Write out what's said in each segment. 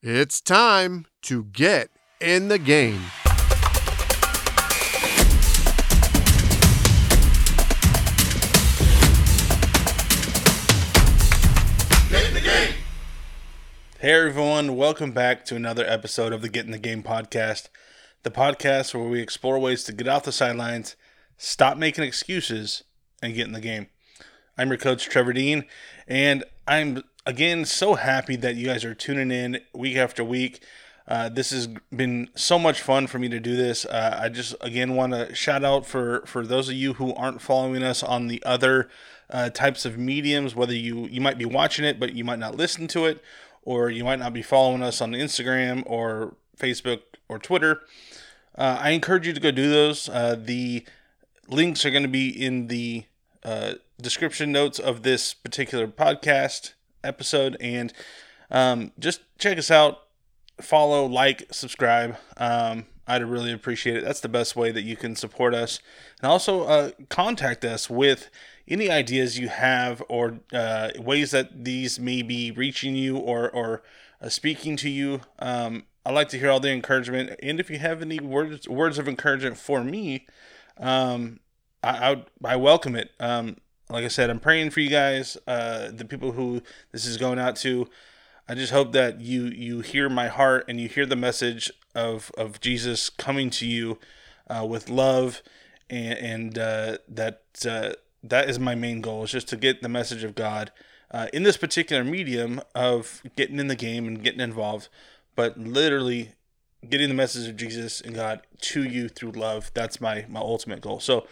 It's time to get in the game. Hey everyone, welcome back to another episode of the Get in the Game podcast, the podcast where we explore ways to get off the sidelines, stop making excuses, and get in the game. I'm your coach, Trevor Dean, and I'm again so happy that you guys are tuning in week after week. Uh, this has been so much fun for me to do this. Uh, I just again want to shout out for for those of you who aren't following us on the other uh, types of mediums. Whether you you might be watching it, but you might not listen to it, or you might not be following us on Instagram or Facebook or Twitter. Uh, I encourage you to go do those. Uh, the links are going to be in the uh, description notes of this particular podcast episode, and um, just check us out. Follow, like, subscribe. Um, I'd really appreciate it. That's the best way that you can support us. And also uh, contact us with any ideas you have or uh, ways that these may be reaching you or, or uh, speaking to you. Um, I like to hear all the encouragement. And if you have any words words of encouragement for me, um, I, I, I welcome it. Um, like I said, I'm praying for you guys, uh, the people who this is going out to. I just hope that you you hear my heart and you hear the message of of Jesus coming to you uh, with love, and, and uh, that uh, that is my main goal is just to get the message of God uh, in this particular medium of getting in the game and getting involved, but literally getting the message of Jesus and God to you through love. That's my my ultimate goal. So,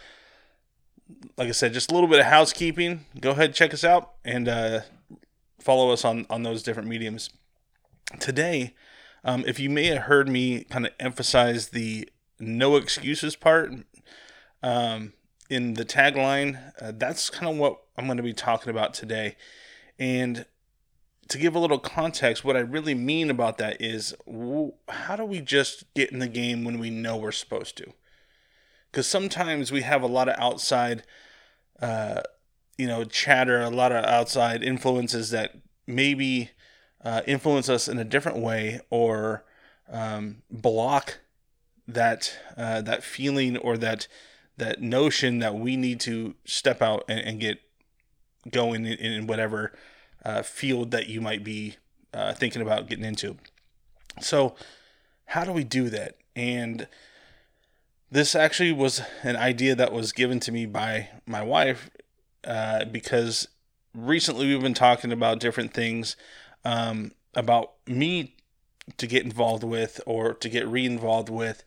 like I said, just a little bit of housekeeping. Go ahead, check us out, and uh, follow us on on those different mediums. Today, um, if you may have heard me kind of emphasize the no excuses part um, in the tagline, uh, that's kind of what I'm going to be talking about today. And to give a little context, what I really mean about that is how do we just get in the game when we know we're supposed to? Because sometimes we have a lot of outside, uh, you know, chatter, a lot of outside influences that maybe uh, influence us in a different way or um, block that uh, that feeling or that that notion that we need to step out and, and get going in, in whatever uh, field that you might be uh, thinking about getting into. So, how do we do that? And this actually was an idea that was given to me by my wife uh, because recently we've been talking about different things um, about me to get involved with or to get re involved with.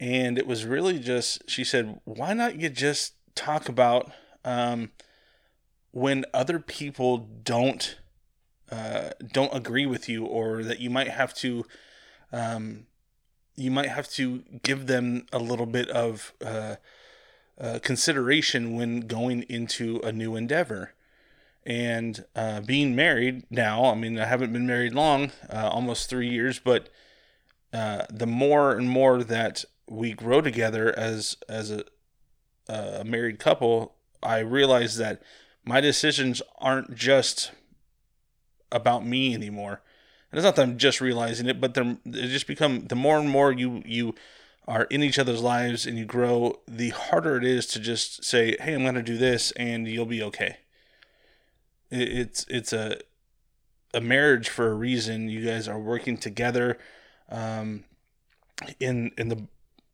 And it was really just, she said, why not you just talk about um, when other people don't uh, don't agree with you or that you might have to um, you might have to give them a little bit of uh, uh, consideration when going into a new endeavor. And uh, being married now i mean i haven't been married long uh, almost three years but uh, the more and more that we grow together as as a, a married couple i realize that my decisions aren't just about me anymore and it's not that i'm just realizing it but they're they just become the more and more you you are in each other's lives and you grow the harder it is to just say hey i'm going to do this and you'll be okay it's it's a a marriage for a reason. You guys are working together. Um, in in the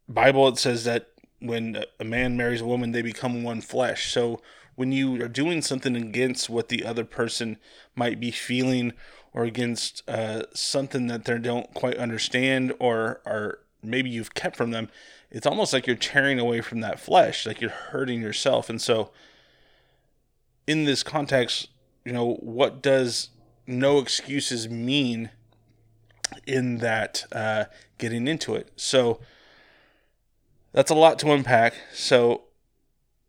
Bible, it says that when a man marries a woman, they become one flesh. So when you are doing something against what the other person might be feeling, or against uh, something that they don't quite understand, or or maybe you've kept from them, it's almost like you're tearing away from that flesh, like you're hurting yourself. And so, in this context, you know, what does no excuses mean in that uh, getting into it? So that's a lot to unpack. So,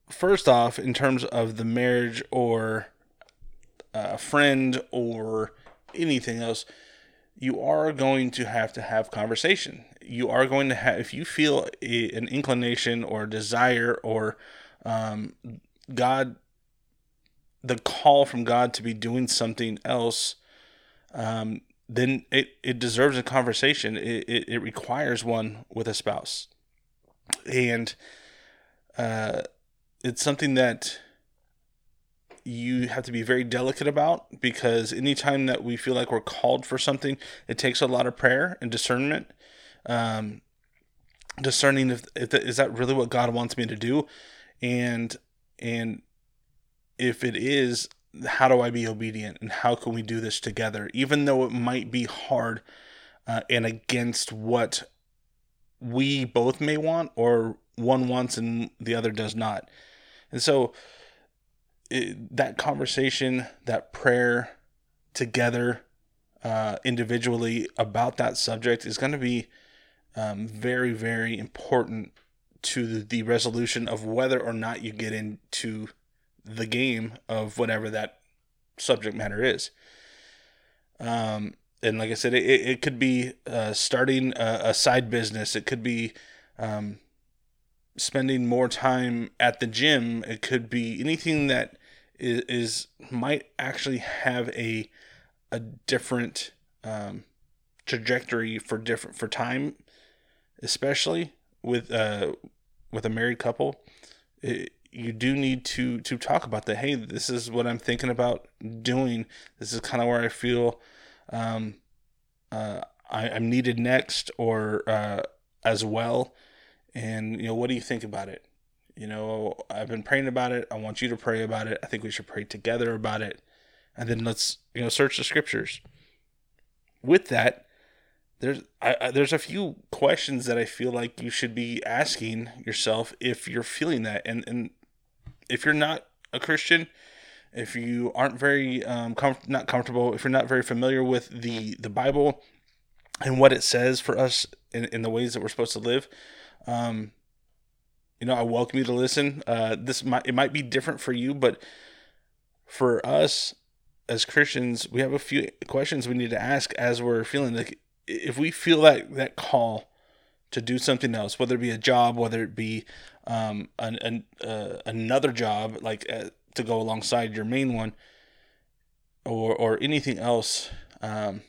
first off, in terms of the marriage or a friend or anything else, you are going to have to have conversation. You are going to have, if you feel a, an inclination or desire or um, God the call from God to be doing something else, um, then it, it deserves a conversation. It, it, it requires one with a spouse. And uh, it's something that you have to be very delicate about because anytime that we feel like we're called for something, it takes a lot of prayer and discernment. Um, discerning if, if that, is that really what God wants me to do, and and if it is, how do I be obedient and how can we do this together, even though it might be hard uh, and against what we both may want or one wants and the other does not, and so it, that conversation, that prayer together, uh, individually about that subject is going to be um, very, very important to the, resolution of whether or not you get into the game of whatever that subject matter is. Um, and like I said, it, it could be uh, starting a, a, side business. It could be um, spending more time at the gym. It could be anything that is, is might actually have a a different um, trajectory for different for time, especially with uh, with a married couple. It, you do need to to talk about that. Hey, this is what I'm thinking about doing. This is kind of where I feel um, uh, I, am needed next, or uh, as well. And you know, what do you think about it? You know, I've been praying about it. I want you to pray about it. I think we should pray together about it. And then let's, you know, search the scriptures. With that, there's I, I, there's a few questions that I feel like you should be asking yourself if you're feeling that, and and if you're not a Christian, if you aren't very um com- not comfortable, if you're not very familiar with the the Bible and what it says for us in, in the ways that we're supposed to live, um, you know, I welcome you to listen. Uh, this might it might be different for you, but for us as Christians, we have a few questions we need to ask as we're feeling like if we feel that that call to do something else, whether it be a job, whether it be um, an, an uh, another job like uh, to go alongside your main one, or or anything else um,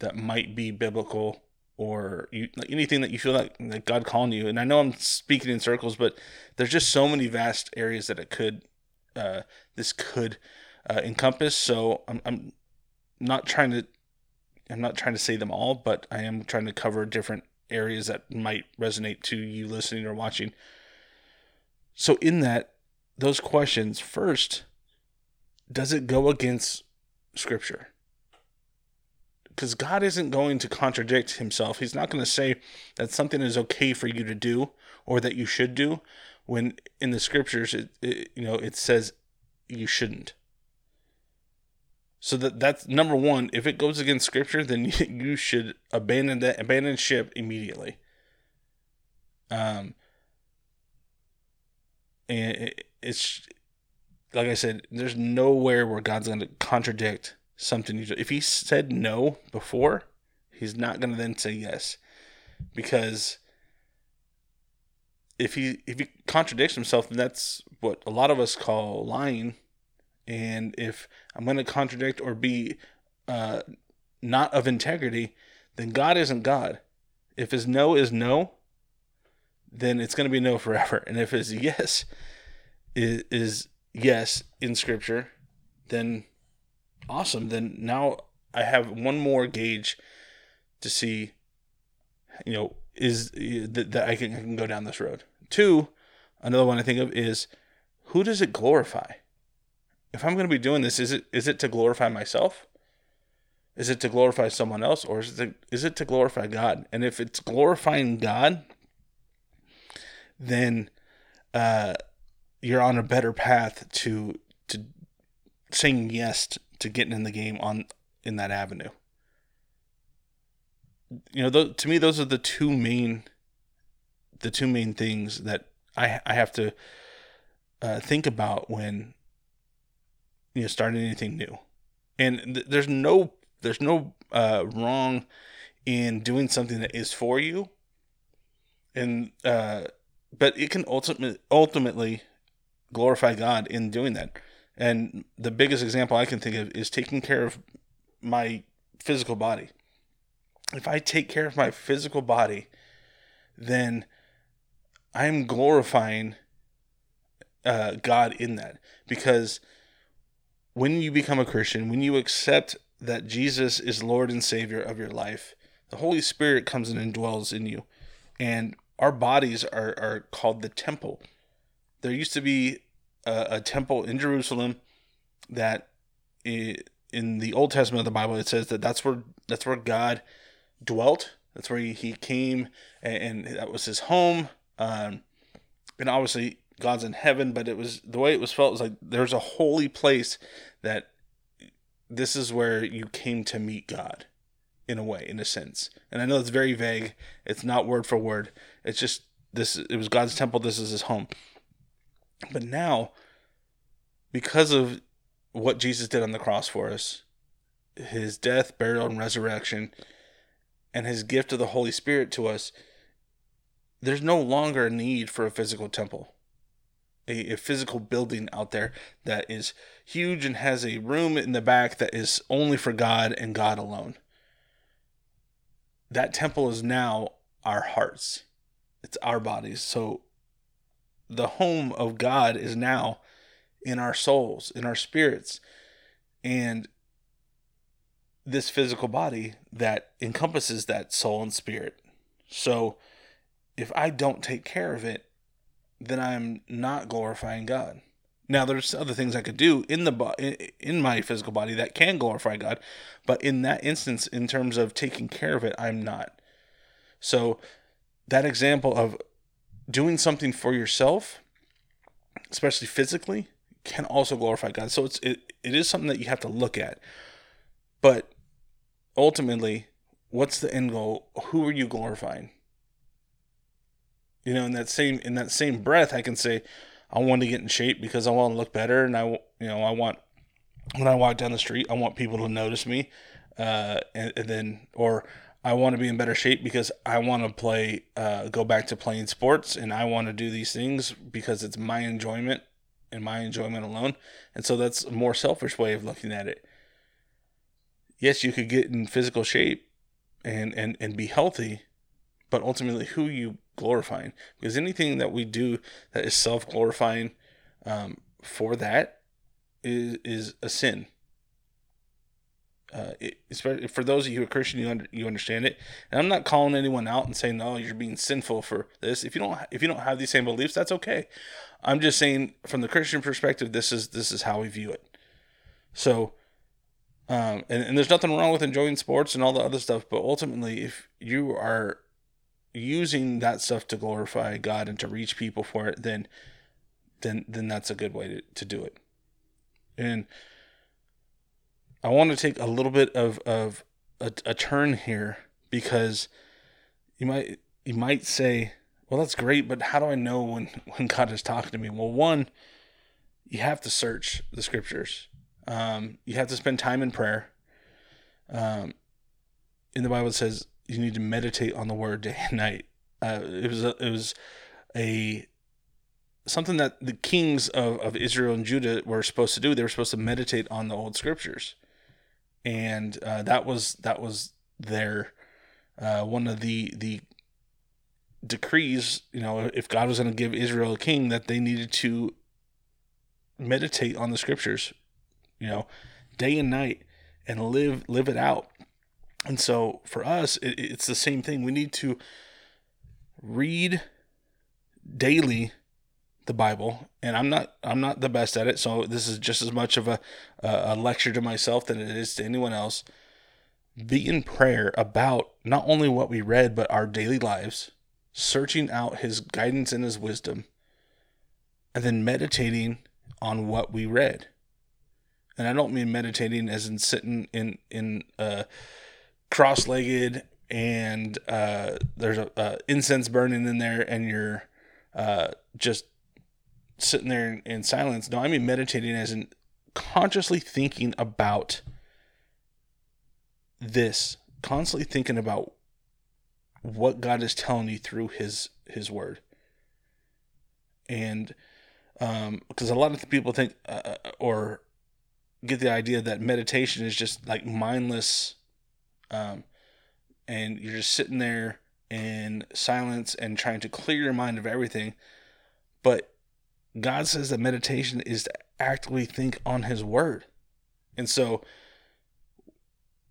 that might be biblical or you, like anything that you feel like, that God calling you. And I know I'm speaking in circles, but there's just so many vast areas that it could, uh, this could uh, encompass. So I'm, I'm not trying to, I'm not trying to say them all, but I am trying to cover different areas that might resonate to you listening or watching. So in that, those questions first, does it go against Scripture? Because God isn't going to contradict himself. He's not going to say that something is okay for you to do or that you should do when in the scriptures it, it you know it says you shouldn't. So that that's number 1, if it goes against scripture then you, should abandon that abandon ship immediately. Um and it, it's like I said, there's nowhere where God's going to contradict something you if he said no before he's not going to then say yes. Because if he if he contradicts himself then that's what a lot of us call lying. And if i'm going to contradict or be uh, not of integrity then god isn't god. If his no is no then it's going to be no forever. And if his yes is, is yes in scripture then awesome. Then now I have one more gauge to see, you know, is that, that I can, I can go down this road. Two, another one I think of is who does it glorify? If I'm going to be doing this, is it is it to glorify myself? Is it to glorify someone else, or is it to, is it to glorify God? And if it's glorifying God, then uh, you're on a better path to to saying yes to getting in the game on in that avenue. You know, th- to me, those are the two main, the two main things that I I have to uh, think about when you know starting anything new. And th- there's no there's no uh, wrong in doing something that is for you, and uh, but it can ultimately ultimately glorify God in doing that. And the biggest example I can think of is taking care of my physical body. If I take care of my physical body, then I'm glorifying uh, God in that because when you become a Christian, when you accept that Jesus is Lord and Savior of your life, the Holy Spirit comes in and dwells in you. And our bodies are, are called the temple. There used to be a, a temple in Jerusalem that in the Old Testament of the Bible, it says that that's where that's where God dwelt. That's where he, he came, and, and, that was his home. Um, and obviously, God's in heaven, but it was the way it was felt was like there's a holy place that this is where you came to meet God in a way, in a sense. And I know it's very vague. It's not word for word. It's just this it was God's temple, this is his home. But now, because of what Jesus did on the cross for us, his death, burial, and resurrection, and his gift of the Holy Spirit to us, there's no longer a need for a physical temple a, a physical building out there that is huge and has a room in the back that is only for God and God alone. That temple is now our hearts. It's our bodies. So the home of God is now in our souls, in our spirits. And this physical body that encompasses that soul and spirit. So if I don't take care of it, then I'm not glorifying God. Now, there's other things I could do in the in my physical body that can glorify God, but in that instance, in terms of taking care of it, I'm not. So, that example of doing something for yourself, especially physically, can also glorify God. So it's it, it is something that you have to look at. But ultimately, what's the end goal? Who are you glorifying? You know, in that same in that same breath, I can say, I want to get in shape because I want to look better, and I you know I want when I walk down the street, I want people to notice me, uh, and, and then or I want to be in better shape because I want to play, uh, go back to playing sports, and I want to do these things because it's my enjoyment and my enjoyment alone. And so that's a more selfish way of looking at it. Yes, you could get in physical shape and and and be healthy, but ultimately, who you glorifying because anything that we do that is self glorifying um, for that is is a sin. Uh, especially for those of you who are Christian, you under, you understand it. And I'm not calling anyone out and saying no, you're being sinful for this. If you don't if you don't have these same beliefs, that's okay. I'm just saying from the Christian perspective, this is this is how we view it. So, um, and, and there's nothing wrong with enjoying sports and all the other stuff, but ultimately, if you are using that stuff to glorify God and to reach people for it, then then then that's a good way to, to do it. And I want to take a little bit of, of a, a turn here because you might you might say, well that's great, but how do I know when, when God is talking to me? Well one, you have to search the scriptures. Um, you have to spend time in prayer. Um, in the Bible it says you need to meditate on the word day and night. Uh, it was a, it was a something that the kings of, of Israel and Judah were supposed to do. They were supposed to meditate on the old scriptures, and uh, that was that was their uh, one of the the decrees. You know, if God was going to give Israel a king, that they needed to meditate on the scriptures. You know, day and night, and live live it out. And so for us, it, it's the same thing. We need to read daily the Bible, and I'm not I'm not the best at it, so this is just as much of a a lecture to myself than it is to anyone else. Be in prayer about not only what we read, but our daily lives, searching out His guidance and His wisdom, and then meditating on what we read. And I don't mean meditating as in sitting in in uh, cross-legged and uh, there's a, a, incense burning in there and you're uh, just sitting there in, in, silence no i mean meditating as in consciously thinking about this constantly thinking about what god is telling you through his his word and um because a lot of people think uh, uh, or get the idea that meditation is just like mindless um, and you're just sitting there in silence and trying to clear your mind of everything. But God says that meditation is to actively think on His Word. And so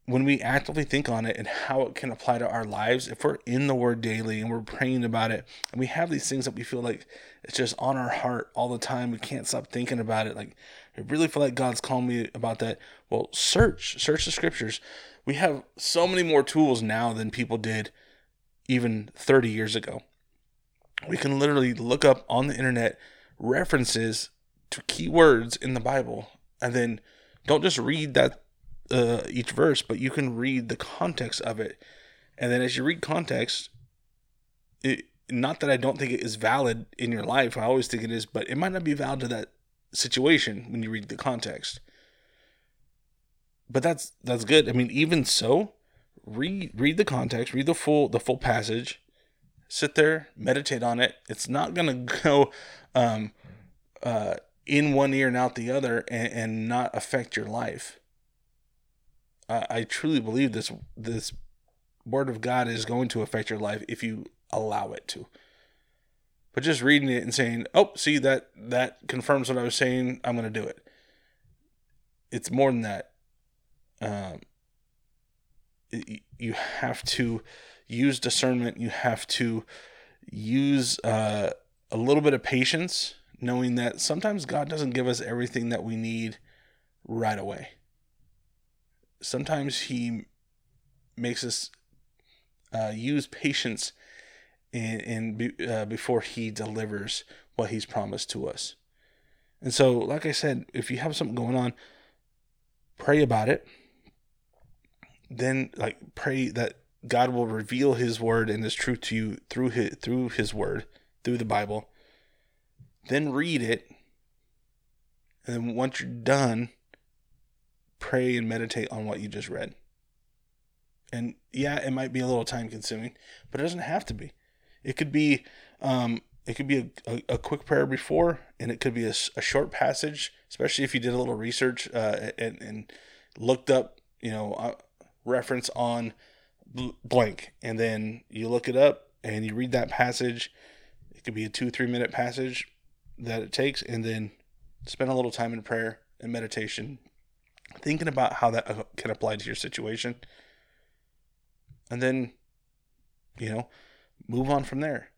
when we actively think on it and how it can apply to our lives, if we're in the Word daily and we're praying about it, and we have these things that we feel like it's just on our heart all the time, we can't stop thinking about it. Like, I really feel like God's calling me about that. Well, search, search the scriptures. We have so many more tools now than people did even 30 years ago. We can literally look up on the internet references to keywords in the Bible and then don't just read that uh, each verse, but you can read the context of it. And then as you read context, it, not that I don't think it is valid in your life, I always think it is, but it might not be valid to that situation when you read the context. But that's that's good. I mean, even so, read read the context, read the full the full passage, sit there, meditate on it. It's not gonna go um, uh, in one ear and out the other and, and not affect your life. I, I truly believe this this word of God is going to affect your life if you allow it to. But just reading it and saying, "Oh, see that that confirms what I was saying. I'm going to do it." It's more than that. Um, it, you have to use discernment. You have to use uh, a little bit of patience, knowing that sometimes God doesn't give us everything that we need right away sometimes he makes us uh, use patience in, in uh, before he delivers what he's promised to us. And so, like I said, if you have something going on, pray about it. Then, like, pray that God will reveal His word and His truth to you through His through His word, through the Bible. Then read it, and then once you're done, pray and meditate on what you just read. And yeah, it might be a little time consuming, but it doesn't have to be. It could be um, it could be a, a, a, quick prayer before, and it could be a, a, short passage, especially if you did a little research uh, and, and, looked up, you know, uh, reference on blank, and then you look it up and you read that passage. It could be a two three minute passage that it takes, and then spend a little time in prayer and meditation thinking about how that uh, can apply to your situation, and then, you know, move on from there.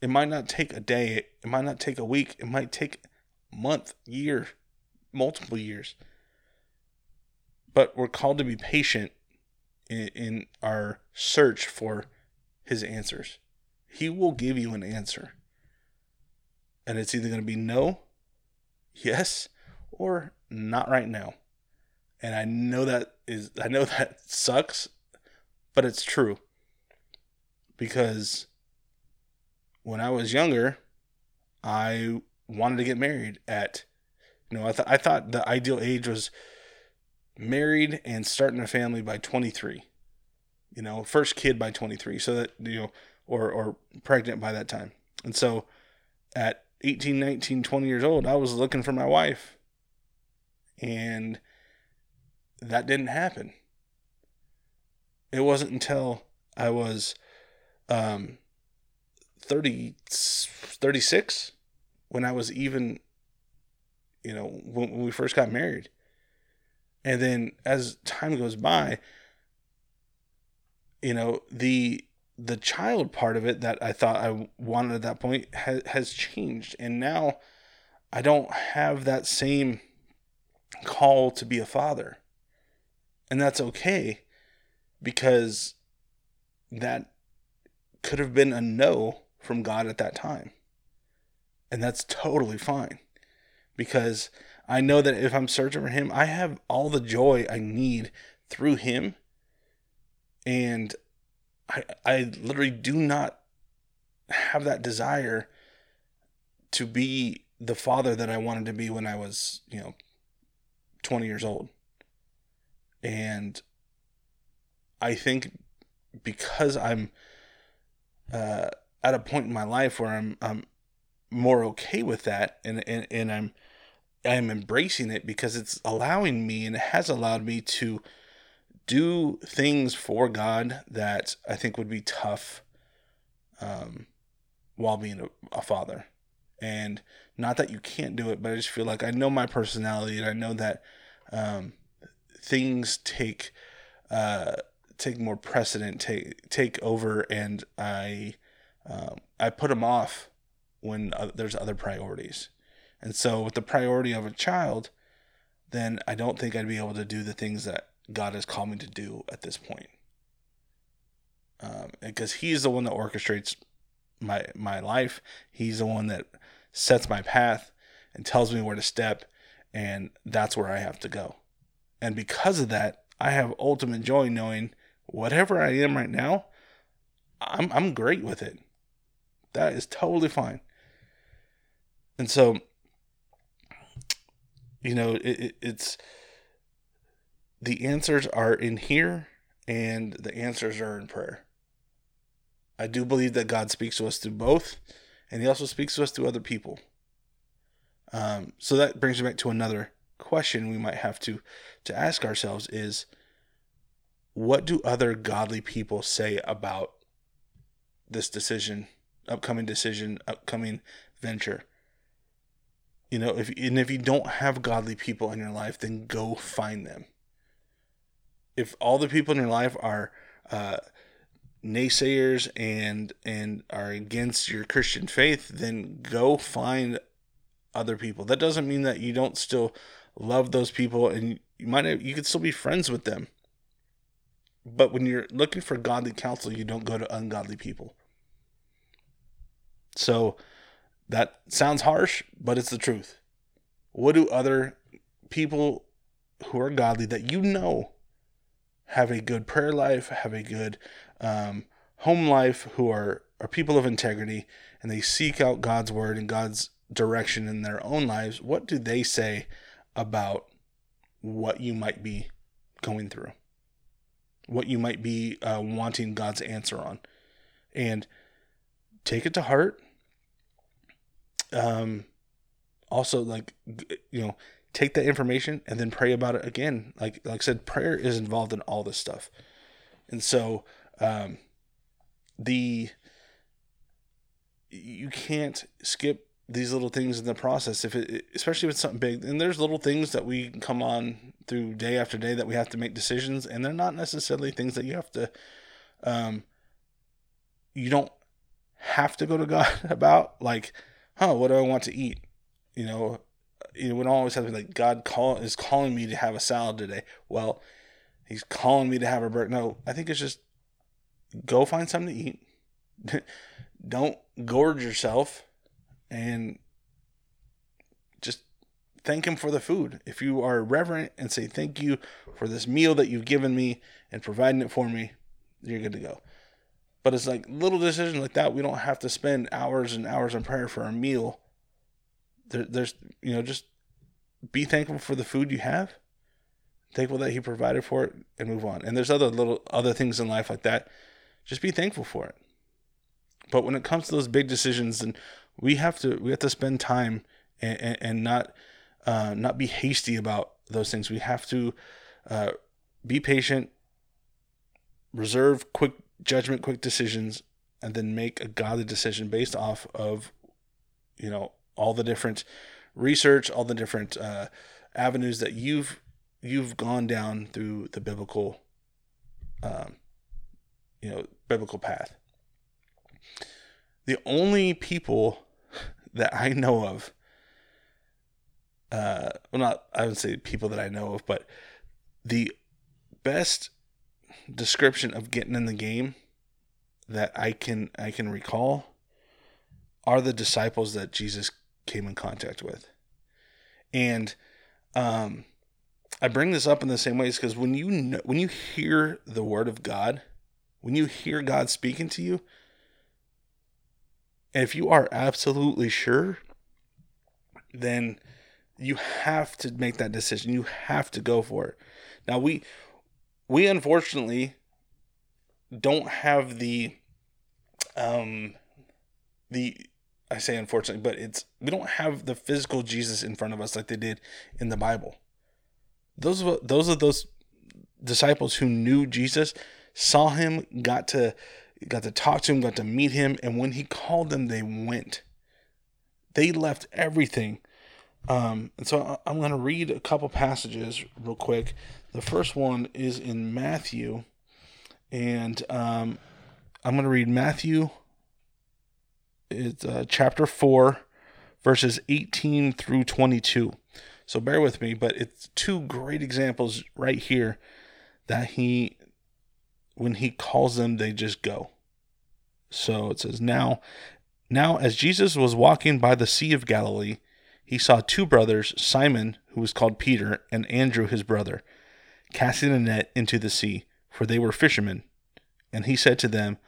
It might not take a day, it might not take a week, it might take a month, year, multiple years. But we're called to be patient in, in our search for his answers. He will give you an answer. And it's either going to be no, yes, or not right now. And I know that is I know that sucks, but it's true. Because when I was younger, I wanted to get married at you know, I thought I thought the ideal age was married and starting a family by 23. You know, first kid by 23 so that you know or or pregnant by that time. And so at 18, 19, 20 years old, I was looking for my wife. And that didn't happen. It wasn't until I was um, 30, 36 when I was even, you know, when, when we first got married. And then as time goes by, you know, the the child part of it that I thought I wanted at that point has has changed, and now I don't have that same call to be a father. And that's okay because that could have been a no from God at that time. And that's totally fine because I know that if I'm searching for Him, I have all the joy I need through Him. And I, I literally do not have that desire to be the father that I wanted to be when I was, you know, 20 years old. And I think because I'm uh, at a point in my life where I'm I'm more okay with that and, and, and I'm I'm embracing it because it's allowing me and it has allowed me to do things for God that I think would be tough um, while being a, a father. And not that you can't do it, but I just feel like I know my personality and I know that um, things take uh, take more precedent, take take over, and I um, I put them off when uh, there's other priorities. And so, with the priority of a child, then I don't think I'd be able to do the things that God has called me to do at this point. Um, because He's the one that orchestrates my my life. He's the one that sets my path and tells me where to step, and that's where I have to go. And because of that, I have ultimate joy knowing whatever I am right now, I'm I'm great with it. That is totally fine. And so, you know, it, it, it's the answers are in here, and the answers are in prayer. I do believe that God speaks to us through both, and He also speaks to us through other people. Um, so that brings me back to another question we might have to to ask ourselves: is what do other godly people say about this decision, upcoming decision, upcoming venture? You know, if and if you don't have godly people in your life, then go find them. If all the people in your life are uh, naysayers and and are against your Christian faith, then go find other people. That doesn't mean that you don't still love those people and you might have, you could still be friends with them. But when you're looking for godly counsel, you don't go to ungodly people. So that sounds harsh, but it's the truth. What do other people who are godly that you know have a good prayer life, have a good um, home life, who are, are people of integrity, and they seek out God's word and God's direction in their own lives, what do they say about what you might be going through? What you might be uh, wanting God's answer on? And take it to heart. Um, also, like, you know, take that information and then pray about it again. Like, like I said, prayer is involved in all this stuff. And so, um, the, you can't skip these little things in the process if it especially if it's something big and there's little things that we come on through day after day that we have to make decisions and they're not necessarily things that you have to um you don't have to go to god about like huh what do i want to eat you know you know we don't always have to be like god call is calling me to have a salad today well he's calling me to have a burger no i think it's just go find something to eat don't gorge yourself and just thank him for the food. If you are reverent and say thank you for this meal that you've given me and providing it for me, you're good to go. But it's like little decisions like that. We don't have to spend hours and hours in prayer for a meal. There, there's, you know, just be thankful for the food you have. Thankful that He provided for it, and move on. And there's other little other things in life like that. Just be thankful for it. But when it comes to those big decisions and we have to we have to spend time and, and, and not uh, not be hasty about those things. We have to uh, be patient, reserve quick judgment, quick decisions, and then make a godly decision based off of you know all the different research, all the different uh, avenues that you've you've gone down through the biblical um, you know biblical path. The only people that I know of, uh, well, not I would say people that I know of, but the best description of getting in the game that I can I can recall are the disciples that Jesus came in contact with, and um, I bring this up in the same ways because when you know, when you hear the word of God, when you hear God speaking to you, and if you are absolutely sure, then you have to make that decision. You have to go for it. Now we we unfortunately don't have the um the I say unfortunately, but it's we don't have the physical Jesus in front of us like they did in the Bible. Those are those are those disciples who knew Jesus saw him, got to got to talk to him, got to meet him, and when he called them, they went. They left everything. Um, and so I'm going to read a couple passages real quick. The first one is in Matthew, and um, I'm going to read Matthew. It's uh, chapter four, verses 18 through 22. So bear with me, but it's two great examples right here that he, when he calls them, they just go. So it says, Now, now as Jesus was walking by the Sea of Galilee, he saw two brothers, Simon, who was called Peter, and Andrew his brother, casting a net into the sea, for they were fishermen. And he said to them,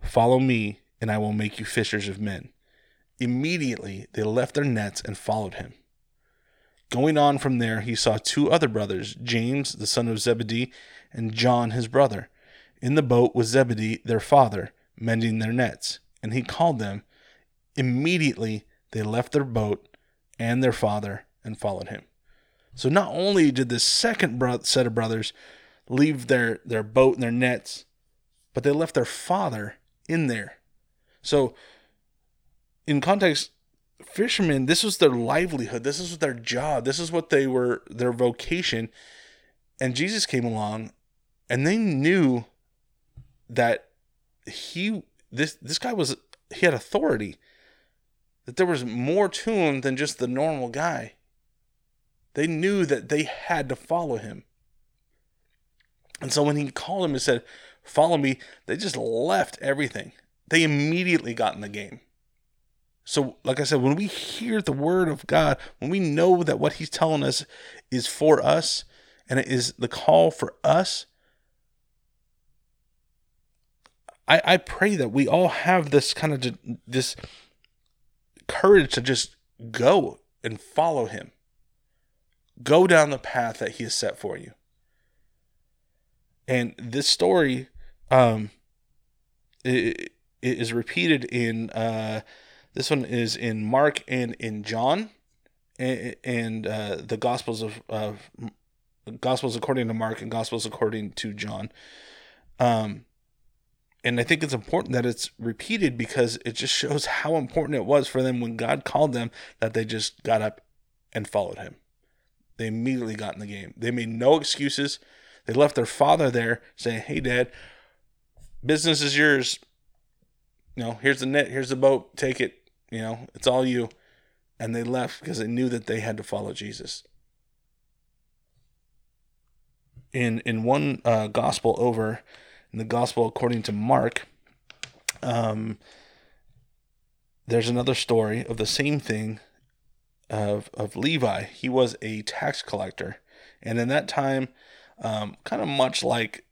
Follow me, and I will make you fishers of men. Immediately they left their nets and followed him. Going on from there, he saw two other brothers, James, the son of Zebedee, and John, his brother. In the boat was Zebedee, their father, mending their nets. And he called them. Immediately they left their boat and their father and followed him. So not only did this second bro- set of brothers leave their, their boat and their nets, but they left their father in there. So, in context, fishermen, this was their livelihood. This is their job. This is what they were, their vocation. And Jesus came along and they knew that he, this, this guy was, he had authority, that there was more to him than just the normal guy. They knew that they had to follow him. And so when he called him and said, Follow me, they just left everything. They immediately got in the game. So, like I said, when we hear the word of God, when we know that what He's telling us is for us and it is the call for us, I, I pray that we all have this kind of this courage to just go and follow Him. Go down the path that He has set for you. And this story, um, it, it is repeated in uh, this one is in Mark and in John, and, and uh, the Gospels of uh, Gospels according to Mark and Gospels according to John. Um, and I think it's important that it's repeated because it just shows how important it was for them when God called them that they just got up and followed Him. They immediately got in the game. They made no excuses. They left their father there saying, "Hey, Dad, business is yours know, here's the net, here's the boat, take it, you know, it's all you. And they left because they knew that they had to follow Jesus. In in one uh, gospel over, in the gospel according to Mark, um, there's another story of the same thing of of Levi. He was a tax collector, and in that time, um, kind of much like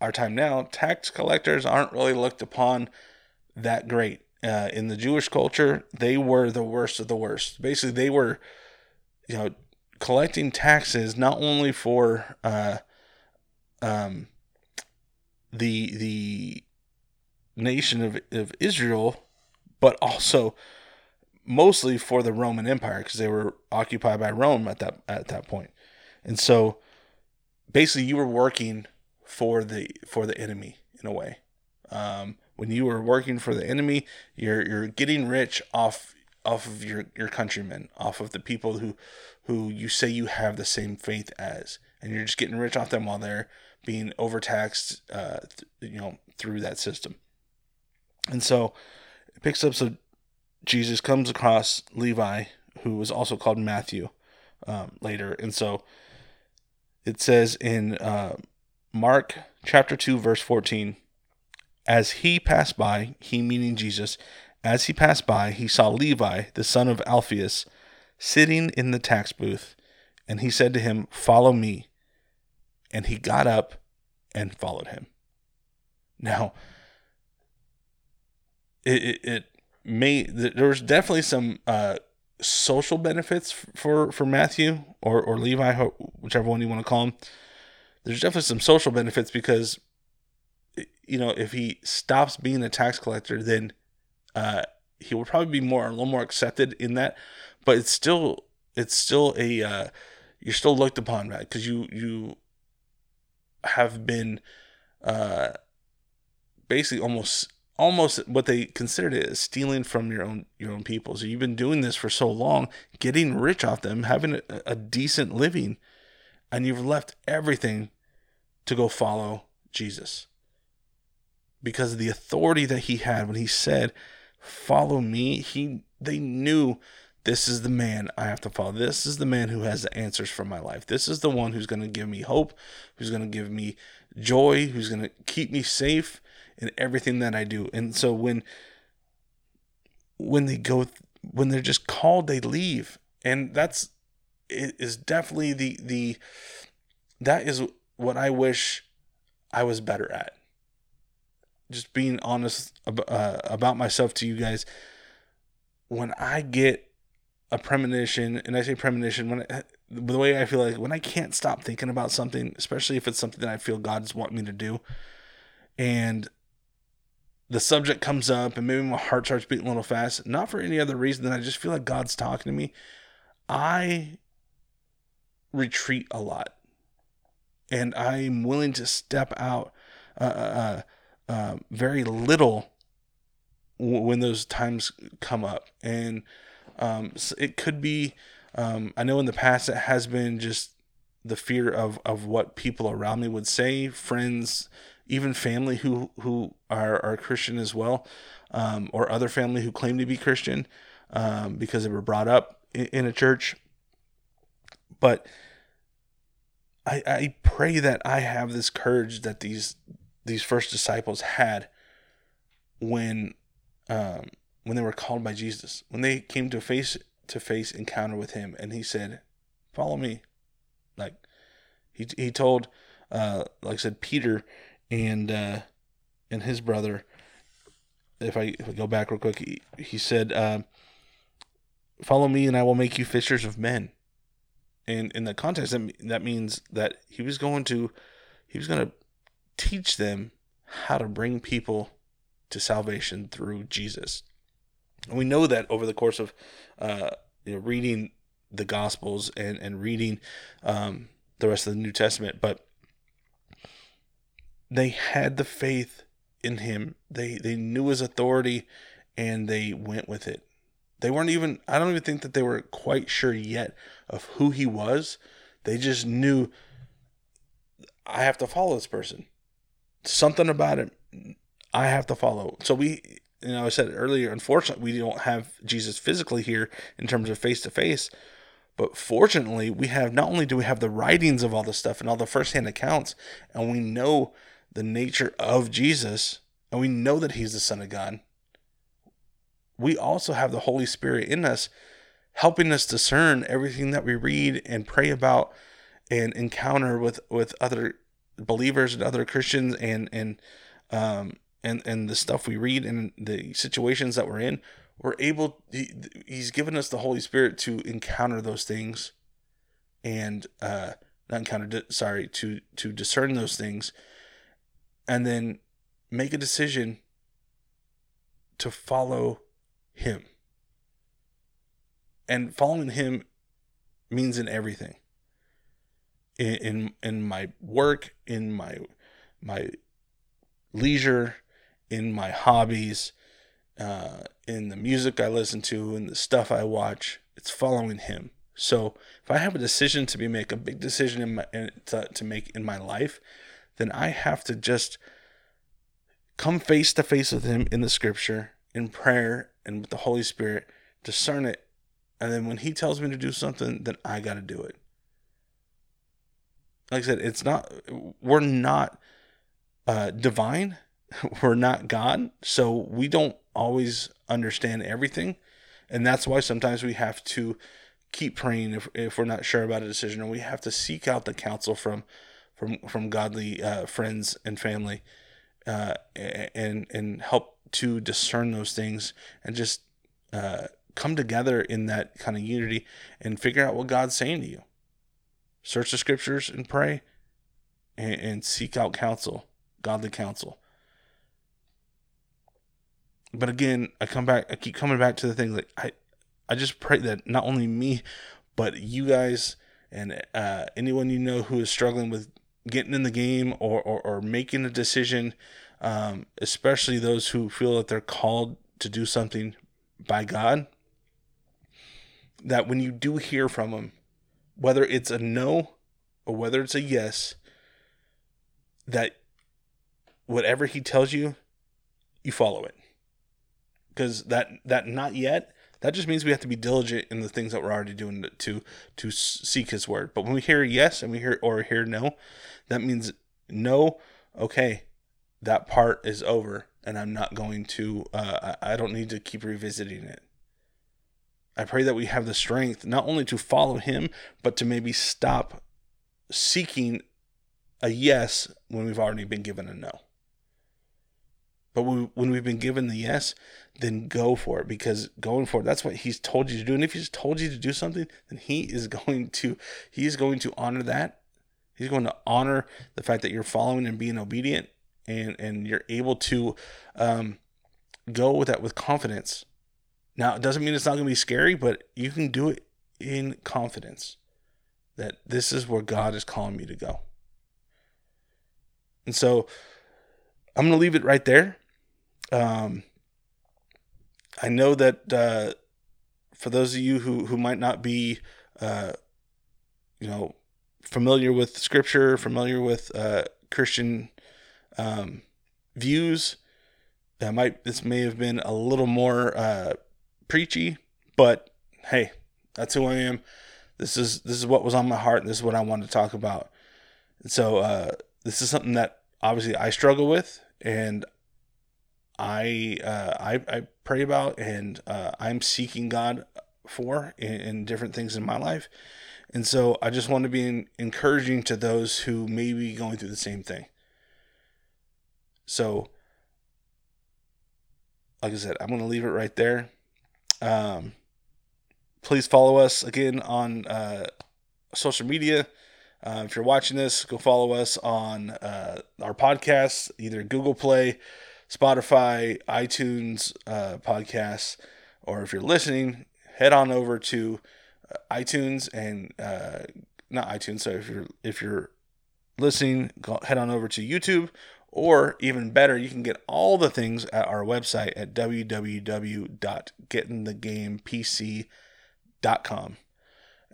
our time now, tax collectors aren't really looked upon that great. Uh, in the Jewish culture, they were the worst of the worst. Basically, they were, you know, collecting taxes not only for uh, um, the the nation of, of Israel, but also mostly for the Roman Empire because they were occupied by Rome at that at that point. And so basically you were working for the for the enemy in a way. Um, when you are working for the enemy, you're you're getting rich off off of your your countrymen, off of the people who who you say you have the same faith as, and you're just getting rich off them while they're being overtaxed, uh, th- you know, through that system. And so it picks up. So Jesus comes across Levi, who was also called Matthew, um, later, and so it says in uh, Mark chapter two, verse fourteen. As he passed by, he meaning Jesus, as he passed by, he saw Levi, the son of Alphaeus, sitting in the tax booth, and he said to him, Follow me. And he got up and followed him. Now, it, it, it may, there was definitely some uh, social benefits for, for Matthew or, or Levi, whichever one you want to call him. There's definitely some social benefits because you know, if he stops being a tax collector, then uh, he will probably be more a little more accepted in that. But it's still it's still a uh, you're still looked upon, right? Because you you have been uh, basically almost almost what they considered it as stealing from your own your own people. So you've been doing this for so long, getting rich off them, having a, a decent living, and you've left everything to go follow Jesus. Because of the authority that he had when he said, "Follow me," he they knew this is the man I have to follow. This is the man who has the answers for my life. This is the one who's going to give me hope, who's going to give me joy, who's going to keep me safe in everything that I do. And so when when they go when they're just called, they leave. And that's it is definitely the the that is what I wish I was better at. Just being honest about, uh, about myself to you guys. When I get a premonition, and I say premonition when I, the way I feel like when I can't stop thinking about something, especially if it's something that I feel God's want me to do, and the subject comes up, and maybe my heart starts beating a little fast, not for any other reason than I just feel like God's talking to me. I retreat a lot, and I'm willing to step out uh, uh, uh very little when those times come up, and um, so it could be. Um, I know in the past it has been just the fear of of what people around me would say, friends, even family who who are are Christian as well, um, or other family who claim to be Christian um, because they were brought up in, in a church. But I, I pray that I have this courage that these these first disciples had when um, when they were called by Jesus, when they came to face to face encounter with him, and he said, "Follow me." Like he he told, uh, like I said, Peter and uh, and his brother. If I, if I go back real quick, he, he said, uh, "Follow me, and I will make you fishers of men." And in the context, that that means that he was going to he was going to teach them how to bring people to salvation through Jesus. And we know that over the course of uh, you know reading the Gospels and and reading um, the rest of the New Testament, but they had the faith in him. They they knew his authority, and they went with it. They weren't even. I don't even think that they were quite sure yet of who he was. They just knew. I have to follow this person. Something about it. I have to follow. So we you know, I said earlier, unfortunately, we don't have Jesus physically here in terms of face to face. But fortunately, we have not only do we have the writings of all this stuff and all the firsthand accounts, and we know the nature of Jesus, and we know that he's the Son of God. We also have the Holy Spirit in us, helping us discern everything that we read and pray about and encounter with, with other believers and other Christians and and um, and and the stuff we read and the situations that we're in, we're able. He, he's given us the Holy Spirit to encounter those things, and uh, not encounter. Sorry, to to discern those things, and then make a decision to follow Him. And following Him means in everything. In in, in my work, in my my leisure, in my hobbies, uh, in the music I listen to, and the stuff I watch. It's following Him. So if I have a decision to be make a big decision in my in, to, to make in my life, then I have to just come face to face with Him in the Scripture, in prayer, and with the Holy Spirit, discern it, and then when He tells me to do something, then I got to do it. Like I said, it's not we're not uh, divine, we're not God, so we don't always understand everything. And that's why sometimes we have to keep praying if, if we're not sure about a decision, or we have to seek out the counsel from from from godly uh, friends and family, uh, and and help to discern those things and just uh, come together in that kind of unity and figure out what God's saying to you. Search the scriptures and pray, and, and seek out counsel, godly counsel but again, I come back. I keep coming back to the thing. Like I, I just pray that not only me, but you guys and uh, anyone you know who is struggling with getting in the game or, or, or making a decision, um, especially those who feel that they're called to do something by God, that when you do hear from Him, whether it's a no or whether it's a yes, that whatever He tells you, you follow it. Because that that not yet that just means we have to be diligent in the things that we're already doing to to, to seek His word. But when we hear yes and we hear or hear no, that means no. Okay, that part is over, and I'm not going to. Uh, I don't need to keep revisiting it. I pray that we have the strength not only to follow Him, but to maybe stop seeking a yes when we've already been given a no. But when, we've been given the yes, then go for it because going for it, that's what he's told you to do. And if he's told you to do something, then he is going to he's going to honor that. He's going to honor the fact that you're following and being obedient and and you're able to um, go with that with confidence. Now, it doesn't mean it's not going to be scary, but you can do it in confidence that this is where God is calling me to go. And so I'm going to leave it right there. Um, I know that uh, for those of you who, who might not be, uh, you know, familiar with scripture, familiar with uh, Christian um, views, that might this may have been a little more uh, preachy, but hey, that's who I am. This is this is what was on my heart. And this is what I wanted to talk about. And so uh, this is something that obviously I struggle with, and I uh, I, I pray about and uh, I'm seeking God for in, in, different things in my life. And so I just want to be in, encouraging to those who may be going through the same thing. So, like I said, I'm going to leave it right there. Um, please follow us again on uh, social media. Uh, if you're watching this, go follow us on uh, our podcast, either Google Play, Spotify, iTunes uh, podcasts, or if you're listening, head on over to uh, iTunes and uh, not iTunes. So if you're if you're listening, go, head on over to YouTube, or even better, you can get all the things at our website at www.getinthegamepc.com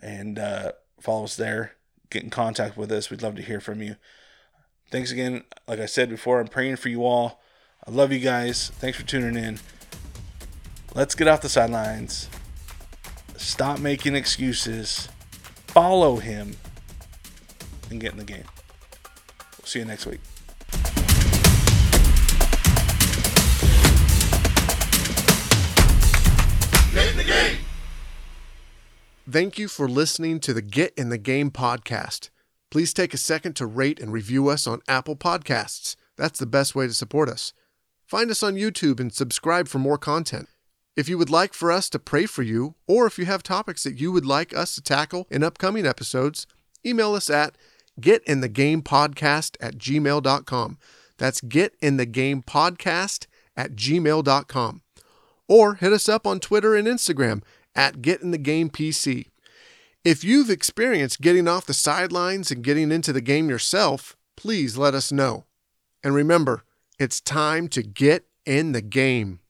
and uh, follow us there. Get in contact with us. We'd love to hear from you. Thanks again. Like I said before, I'm praying for you all. I love you guys. Thanks for tuning in. Let's get off the sidelines. Stop making excuses. Follow him and get in the game. We'll see you next week. Thank you for listening to the Get in the Game podcast. Please take a second to rate and review us on Apple Podcasts. That's the best way to support us. Find us on YouTube and subscribe for more content. If you would like for us to pray for you, or if you have topics that you would like us to tackle in upcoming episodes, email us at getinthegamepodcast at gmail.com. That's getinthegamepodcast at gmail.com. Or hit us up on Twitter and Instagram at Get in the Game PC. If you've experienced getting off the sidelines and getting into the game yourself, please let us know. And remember, it's time to get in the game.